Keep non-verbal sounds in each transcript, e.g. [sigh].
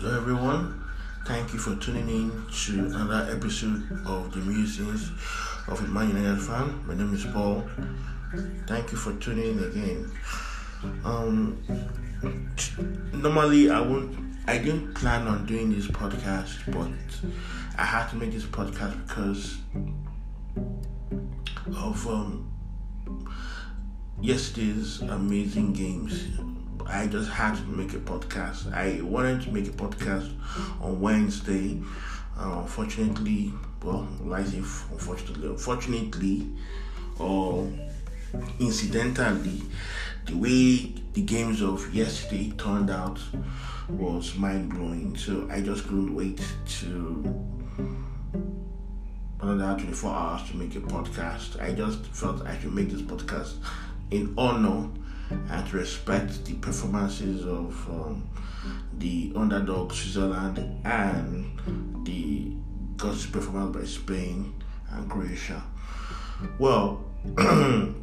Hello, everyone. Thank you for tuning in to another episode of the Musings of a Man United fan. My name is Paul. Thank you for tuning in again. Um, normally I won't. I didn't plan on doing this podcast, but I had to make this podcast because of um, yesterday's amazing games. I just had to make a podcast. I wanted to make a podcast on Wednesday. Uh, unfortunately, well, life unfortunately, unfortunately, or incidentally, the way the games of yesterday turned out was mind blowing. So I just couldn't wait to another 24 hours to make a podcast. I just felt I should make this podcast in honor and respect the performances of um, the underdog Switzerland and the God's performance by Spain and Croatia. Well, [clears throat]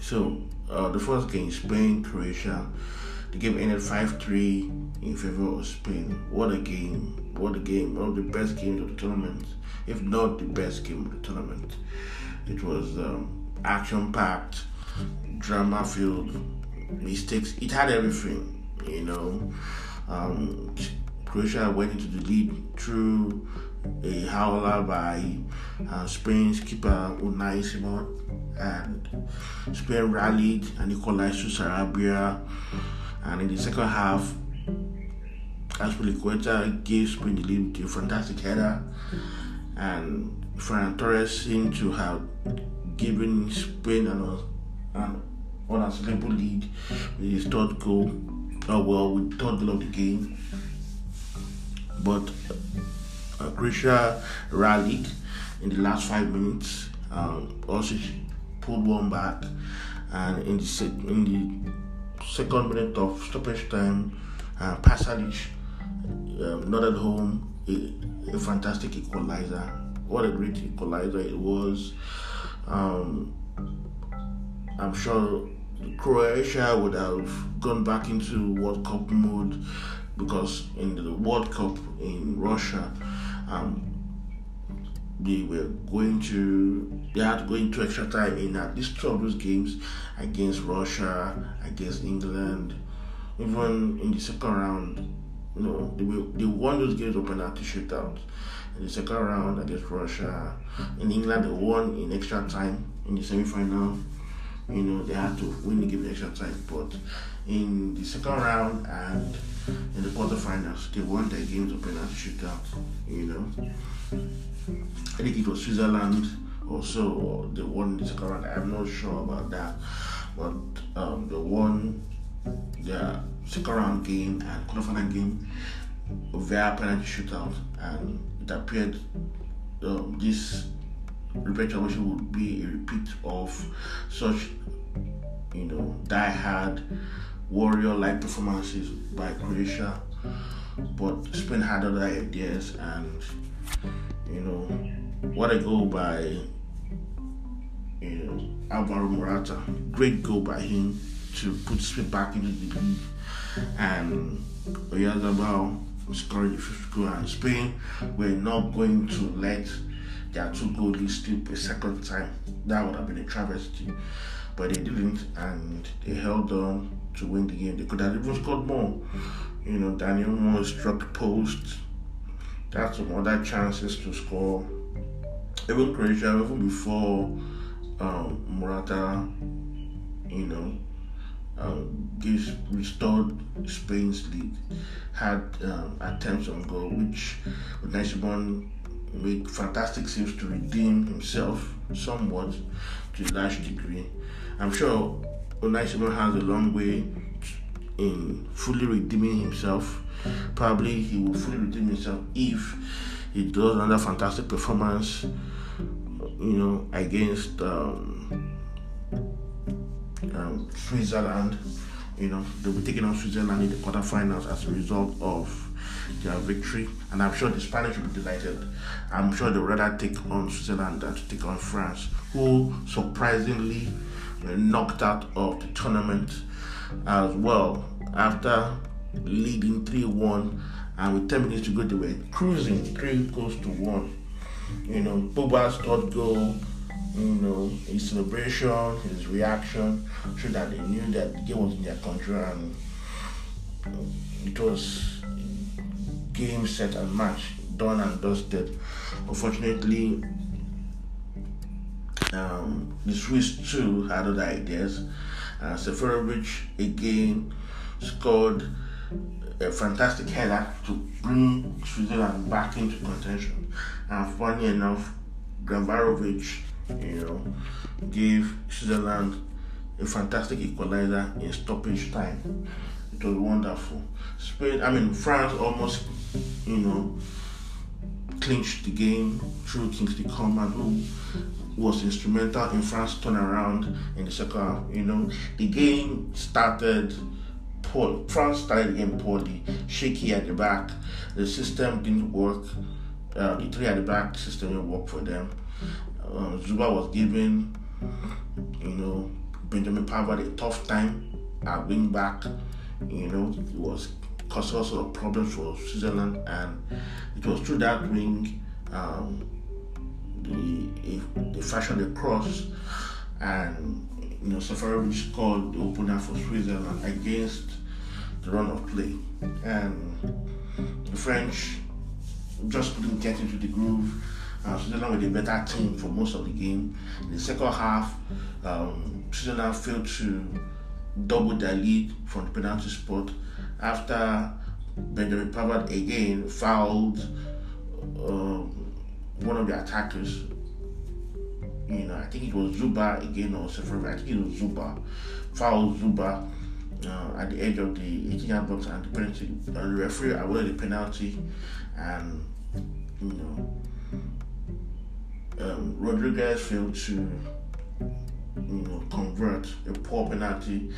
so uh, the first game, Spain Croatia, the game ended 5 3 in favor of Spain. What a game! What a game! One of the best games of the tournament, if not the best game of the tournament. It was um, action packed drama filled mistakes. It had everything, you know. Um, Croatia went into the lead through a howler by uh, Spain's keeper Unai Simon, and Spain rallied and equalized to Sarabia. And in the second half, Azpilicueta gave Spain the lead with a fantastic header, and Ferran Torres seemed to have given Spain an and on a Liverpool lead with his third goal. Oh well, with third goal of the game. But uh, Croatia rallied in the last five minutes. Um, also pulled one back, and in the se- in the second minute of stoppage time, uh, Pasalic um, nodded home a, a fantastic equalizer. What a great equalizer it was. Um, I'm sure Croatia would have gone back into World Cup mode because in the World Cup in Russia, um, they were going to they had to go into extra time in at least two of those games against Russia, against England, even in the second round. You know, they, were, they won those games of penalty shootout. In the second round against Russia, in England they won in extra time in the semi final you know, they had to win the game extra time. But in the second round and in the quarterfinals, they won their games of penalty shootout. You know, I think it was Switzerland also, or they won the second round. I'm not sure about that, but um, they won their second round game and quarterfinal game via penalty shootout, and it appeared um, this repeat would be a repeat of such, you know, die-hard warrior-like performances by Croatia. But Spain had other ideas, and you know, what a goal by you know Alvaro Morata, great goal by him to put Spain back into the league, and Oyarzabal scoring the fifth goal, and Spain were not going to let their two goalies slip a second time. That would have been a travesty. But they didn't and they held on to win the game. They could have even scored more. You know, Dani Olmo struck post. That's some other chances to score. Even Croatia, even before um, Morata, you know, um, gives restored Spain's lead, had um, attempts on goal, which Nashibon made fantastic saves to redeem himself somewhat to a large degree. I'm sure Unai has a long way in fully redeeming himself. Probably he will fully redeem himself if he does another fantastic performance, you know, against um, um, Switzerland. You know, they'll be taking on Switzerland in the quarterfinals as a result of their victory, and I'm sure the Spanish will be delighted. I'm sure they'd rather take on Switzerland than to take on France, who surprisingly were knocked out of the tournament as well after leading 3 1, and with 10 minutes to go, they were cruising 3 goals to 1. You know, Pogba's third goal, you know, his celebration, his reaction showed that they knew that the game was in their country and it was game, set, and match done and dusted. Unfortunately, um, the Swiss too had other ideas. Uh, Seferovic again scored a fantastic header to bring Switzerland back into contention. And funny enough, Gavranovic, you know, gave Switzerland a fantastic equalizer in stoppage time. It was wonderful. Spain, I mean, France almost, you know, clinched the game through Kingsley Coman, who was instrumental in France turnaround in the second half. You know, the game started poor. France started the game poorly, shaky at the back. The system didn't work. Uh, the three at the back system didn't work for them. Uh, Zuber was giving, you know, Benjamin Pavard a tough time at wing back. You know, it was caused all sort of problems for Switzerland, and it was through that wing um, the fashion they fashioned a cross, and you know Seferovic scored the opener for Switzerland against the run of play, and the French just couldn't get into the groove. Uh, Switzerland were the better team for most of the game. In the second half, um, Switzerland failed to double their lead from the penalty spot after Benjamin Pavard again fouled um, one of the attackers. You know, I think it was Zuber again or Seferovic. I think it was Zuber. Fouled Zuber uh, at the edge of the 18 yard box and the penalty. Uh, the referee awarded the penalty, and you know, um, Rodriguez failed to you know convert a poor penalty.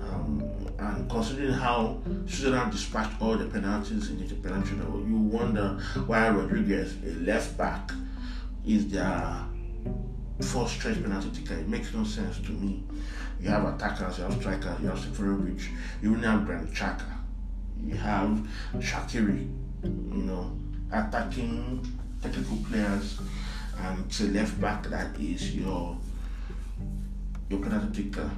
Um, and considering how Switzerland dispatched all the penalties in the penalty you wonder why Rodriguez, a left back, is their first stretch penalty taker. It makes no sense to me. You have attackers, you have strikers, you have Seferovic, you even have Granit Xhaka, you have Shaqiri, you know, attacking technical players, and a left back that is your your penalty taker.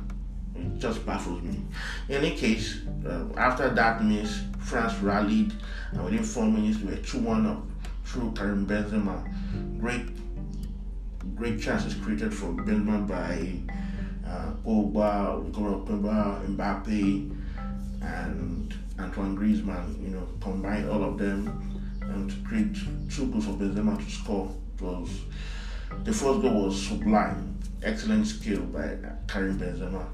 It just baffles me. In any case, uh, after that miss, France rallied, and within four minutes, we were 2 1 up through Karim Benzema. Great, great chances created for Benzema by uh, Pogba, Pogba, Mbappe, and Antoine Griezmann. You know, combined all of them and to create two goals for Benzema to score. It was the first goal was sublime, excellent skill by Karim Benzema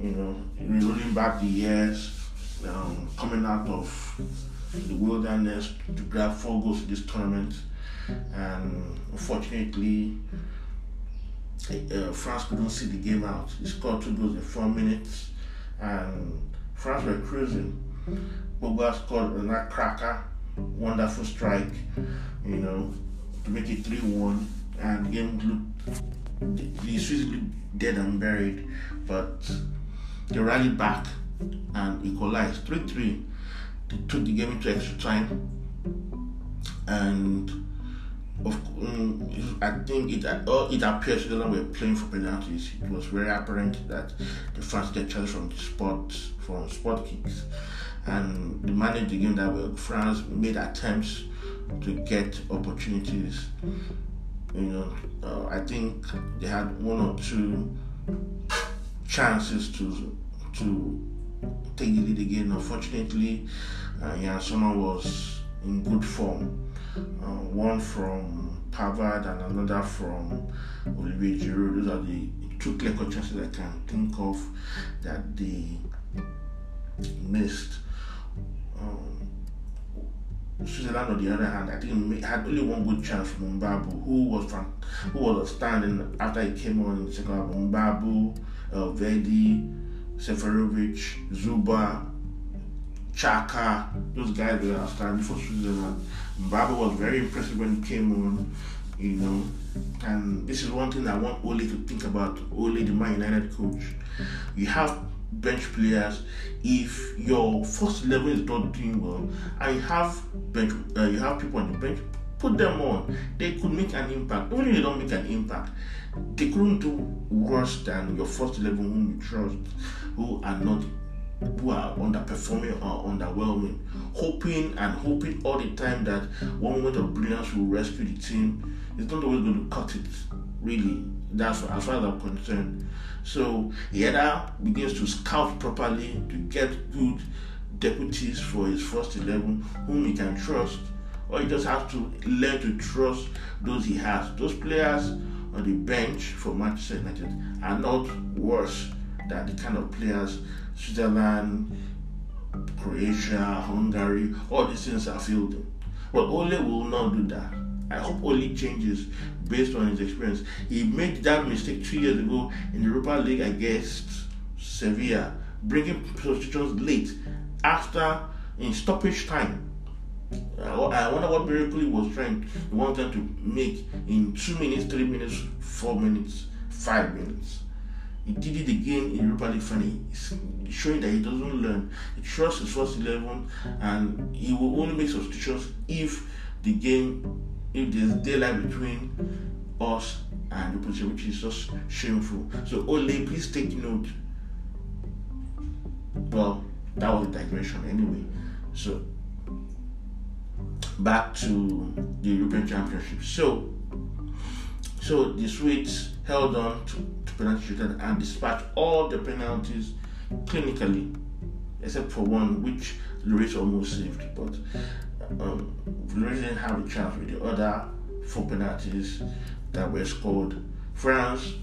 you know, rolling back the years, um, coming out of the wilderness to grab four goals in this tournament. And unfortunately, uh, France couldn't see the game out. He scored two goals in four minutes, and France were cruising. Pogba scored a cracker, wonderful strike, you know, to make it 3 1. And the game looked, Swiss looked dead and buried, but they rallied back and equalized 3 3. They took the game into extra time. And of, um, I think it uh, it appears that we were playing for penalties. It was very apparent that the France get challenge from spot from spot kicks, and they managed the game that way. France made attempts to get opportunities. You know, uh, I think they had one or two chances to to take the lead again. Unfortunately, uh, Yann Sommer was in good form. Uh, one from Pavard and another from Olivier Giroud. Those are the two clear chances I can think of that they missed. Um, Switzerland, on the other hand, I think had only one good chance from Mbabu, who was from, who was standing after he came on in the second half. Mbabu, uh, Seferovic, Zuber, Xhaka, those guys were outstanding for Switzerland. Mbappe was very impressive when he came on. you know. And this is one thing I want Ole to think about. Ole, the Man United coach. You have bench players. If your first level is not doing well, and you have bench, uh, you have people on the bench, put them on. They could make an impact. Even if they don't make an impact, they couldn't do worse than your first level whom you trust, who are not who are underperforming or underwhelming, hoping and hoping all the time that one moment of brilliance will rescue the team. It's not always going to cut it, really. That's as far as I'm concerned. So either begins to scout properly to get good deputies for his first 11 whom he can trust, or he just has to learn to trust those he has. Those players on the bench for Manchester United are not worse than the kind of players Switzerland, Croatia, Hungary, all these things are fielding. But Ole will not do that. I hope Ole changes based on his experience. He made that mistake two years ago in the Europa League against Sevilla, bringing substitutions late after in stoppage time. Uh, I wonder what miracle he was trying he wanted to make in two minutes, three minutes, four minutes, five minutes. He did it again in Europa League final, showing that he doesn't learn. He trusts his first eleven, and he will only make substitutions if the game, if there's daylight between us and the opposition, which is just shameful. So oh, only please take note. Well, that was a digression anyway. So back to the European Championship. So, so the Swedes held on to, to penalty and dispatched all the penalties clinically, except for one which Lloris almost saved. But um, Lloris didn't have a chance with the other four penalties that were scored. France,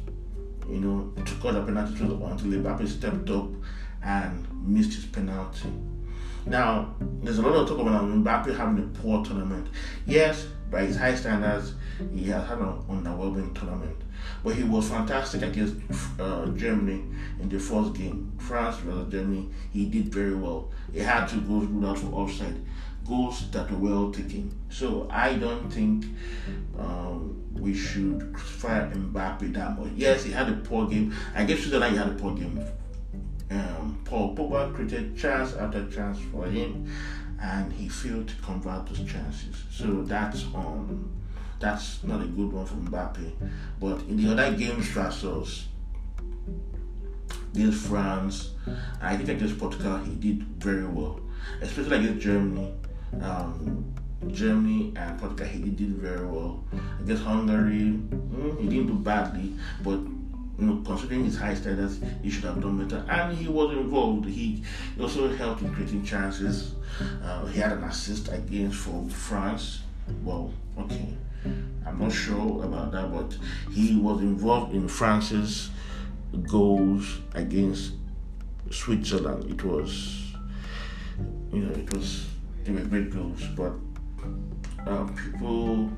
you know, took all the penalties until Mbappe stepped up and missed his penalty. Now, there's a lot of talk about Mbappe having a poor tournament. Yes, by his high standards, he has had an underwhelming tournament. But he was fantastic against uh, Germany in the first game. France versus Germany, he did very well. He had two goals ruled out for offside, goals that were well taken. So I don't think um, we should crucify Mbappe that much. Yes, he had a poor game. I guess Switzerland he had a poor game um, Paul Pogba created chance after chance for him, and he failed to convert those chances. So that's um, that's not a good one from Mbappe. But in the other games versus against France, I think against Portugal, he did very well, especially against Germany. Um, Germany and Portugal, he did very well. Against Hungary, mm, he didn't do badly, but you know, considering his high standards, he should have done better. And he was involved. He also helped in creating chances. Uh, he had an assist against for France. Well, okay, I'm not sure about that, but he was involved in France's goals against Switzerland. It was, you know, it was they were great goals, but uh, people,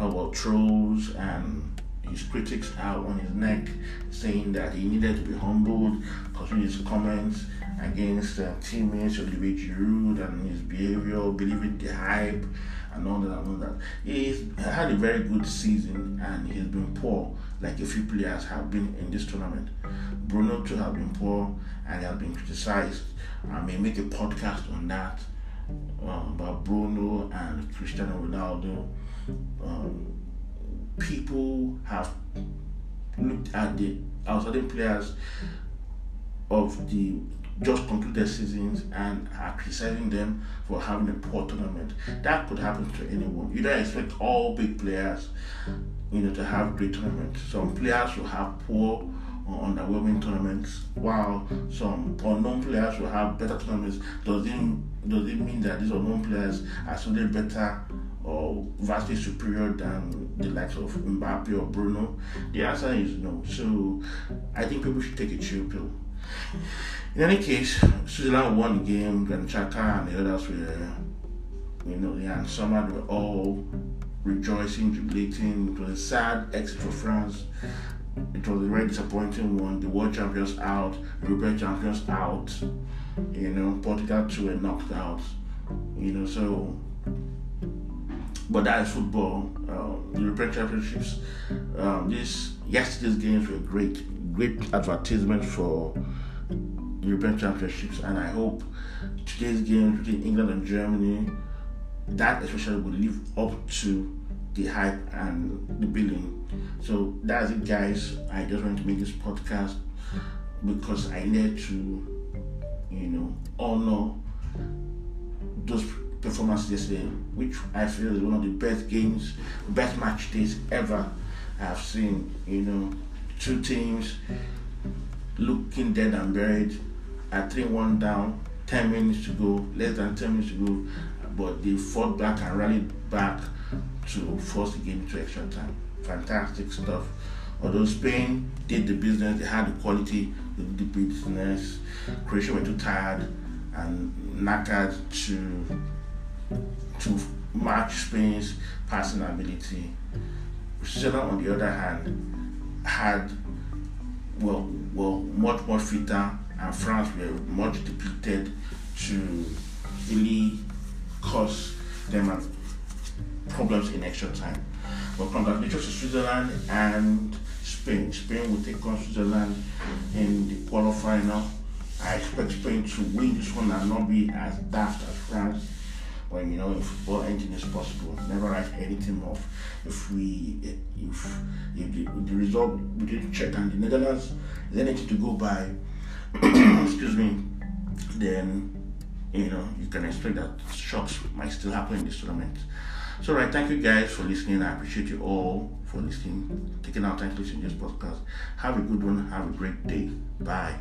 uh, well, trolls and his critics out on his neck, saying that he needed to be humbled because of his comments against uh, teammates Olivier Giroud and his behavior, believing the hype and all that and all that. He's had a very good season and he's been poor, like a few players have been in this tournament. Bruno too have been poor and has been criticized. I may make a podcast on that uh, about Bruno and Cristiano Ronaldo. Um, people have looked at the outstanding players of the just concluded seasons and are criticizing them for having a poor tournament. That could happen to anyone. You don't expect all big players, you know, to have great tournaments. Some players will have poor or underwhelming tournaments, while some unknown players will have better tournaments. Does it does it mean that these unknown players are suddenly better or vastly superior than the likes of Mbappe or Bruno? The answer is no. So I think people should take a chill pill. In any case, Switzerland won the game, Granit and the others were, you know, yeah, and they were all rejoicing, jubilating. It was a sad exit for France. It was a very disappointing one. The world champions out, European champions out. You know, Portugal too were knocked out. You know, so but that is football. Um, European Championships. Um, this yesterday's games were great, great advertisement for European Championships, and I hope today's games between England and Germany, that especially will live up to the hype and the billing. So that's it, guys. I just want to make this podcast because I need to, you know, honor those performances yesterday, which I feel is one of the best games, best match days ever I've seen. You know, two teams looking dead and buried at 3 1 down, 10 minutes to go, less than 10 minutes to go, but they fought back and rallied back to force the game to extra time. Fantastic stuff. Although Spain did the business, they had the quality, the business. Croatia were too tired and knackered to to match Spain's passing ability. Switzerland, on the other hand, had well, well, much more fitter, and France were much depleted to really cause them problems in extra time. But congratulations to Switzerland and Spain. Spain will take on Switzerland in the quarterfinal. I expect Spain to win this one and not be as daft as France when you know in football anything is possible. Never write anything off. If we if if the, the result between Czech and the Netherlands is anything to go by, [coughs] excuse me, then you know you can expect that shocks might still happen in this tournament. So right, thank you guys for listening. I appreciate you all for listening, taking out time to listen to this podcast. Have a good one. Have a great day. Bye.